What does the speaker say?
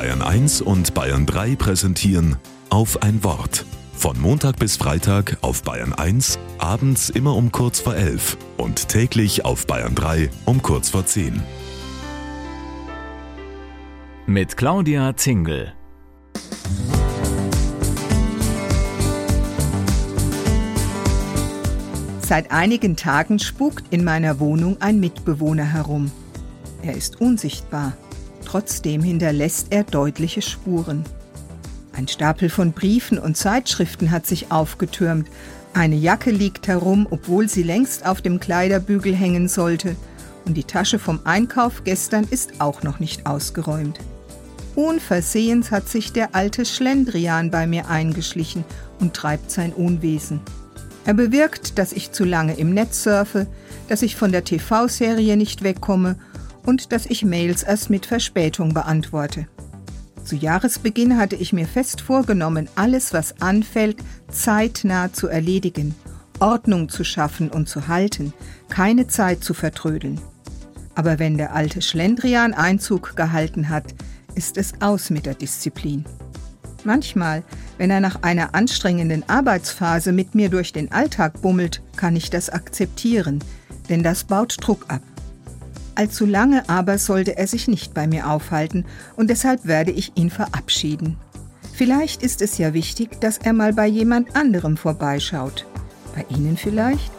Bayern 1 und Bayern 3 präsentieren auf ein Wort. Von Montag bis Freitag auf Bayern 1, abends immer um kurz vor 11 und täglich auf Bayern 3 um kurz vor 10. Mit Claudia Zingel. Seit einigen Tagen spukt in meiner Wohnung ein Mitbewohner herum. Er ist unsichtbar. Trotzdem hinterlässt er deutliche Spuren. Ein Stapel von Briefen und Zeitschriften hat sich aufgetürmt. Eine Jacke liegt herum, obwohl sie längst auf dem Kleiderbügel hängen sollte. Und die Tasche vom Einkauf gestern ist auch noch nicht ausgeräumt. Unversehens hat sich der alte Schlendrian bei mir eingeschlichen und treibt sein Unwesen. Er bewirkt, dass ich zu lange im Netz surfe, dass ich von der TV-Serie nicht wegkomme und dass ich Mails erst mit Verspätung beantworte. Zu Jahresbeginn hatte ich mir fest vorgenommen, alles, was anfällt, zeitnah zu erledigen, Ordnung zu schaffen und zu halten, keine Zeit zu vertrödeln. Aber wenn der alte Schlendrian Einzug gehalten hat, ist es aus mit der Disziplin. Manchmal, wenn er nach einer anstrengenden Arbeitsphase mit mir durch den Alltag bummelt, kann ich das akzeptieren, denn das baut Druck ab. Allzu lange aber sollte er sich nicht bei mir aufhalten und deshalb werde ich ihn verabschieden. Vielleicht ist es ja wichtig, dass er mal bei jemand anderem vorbeischaut. Bei Ihnen vielleicht?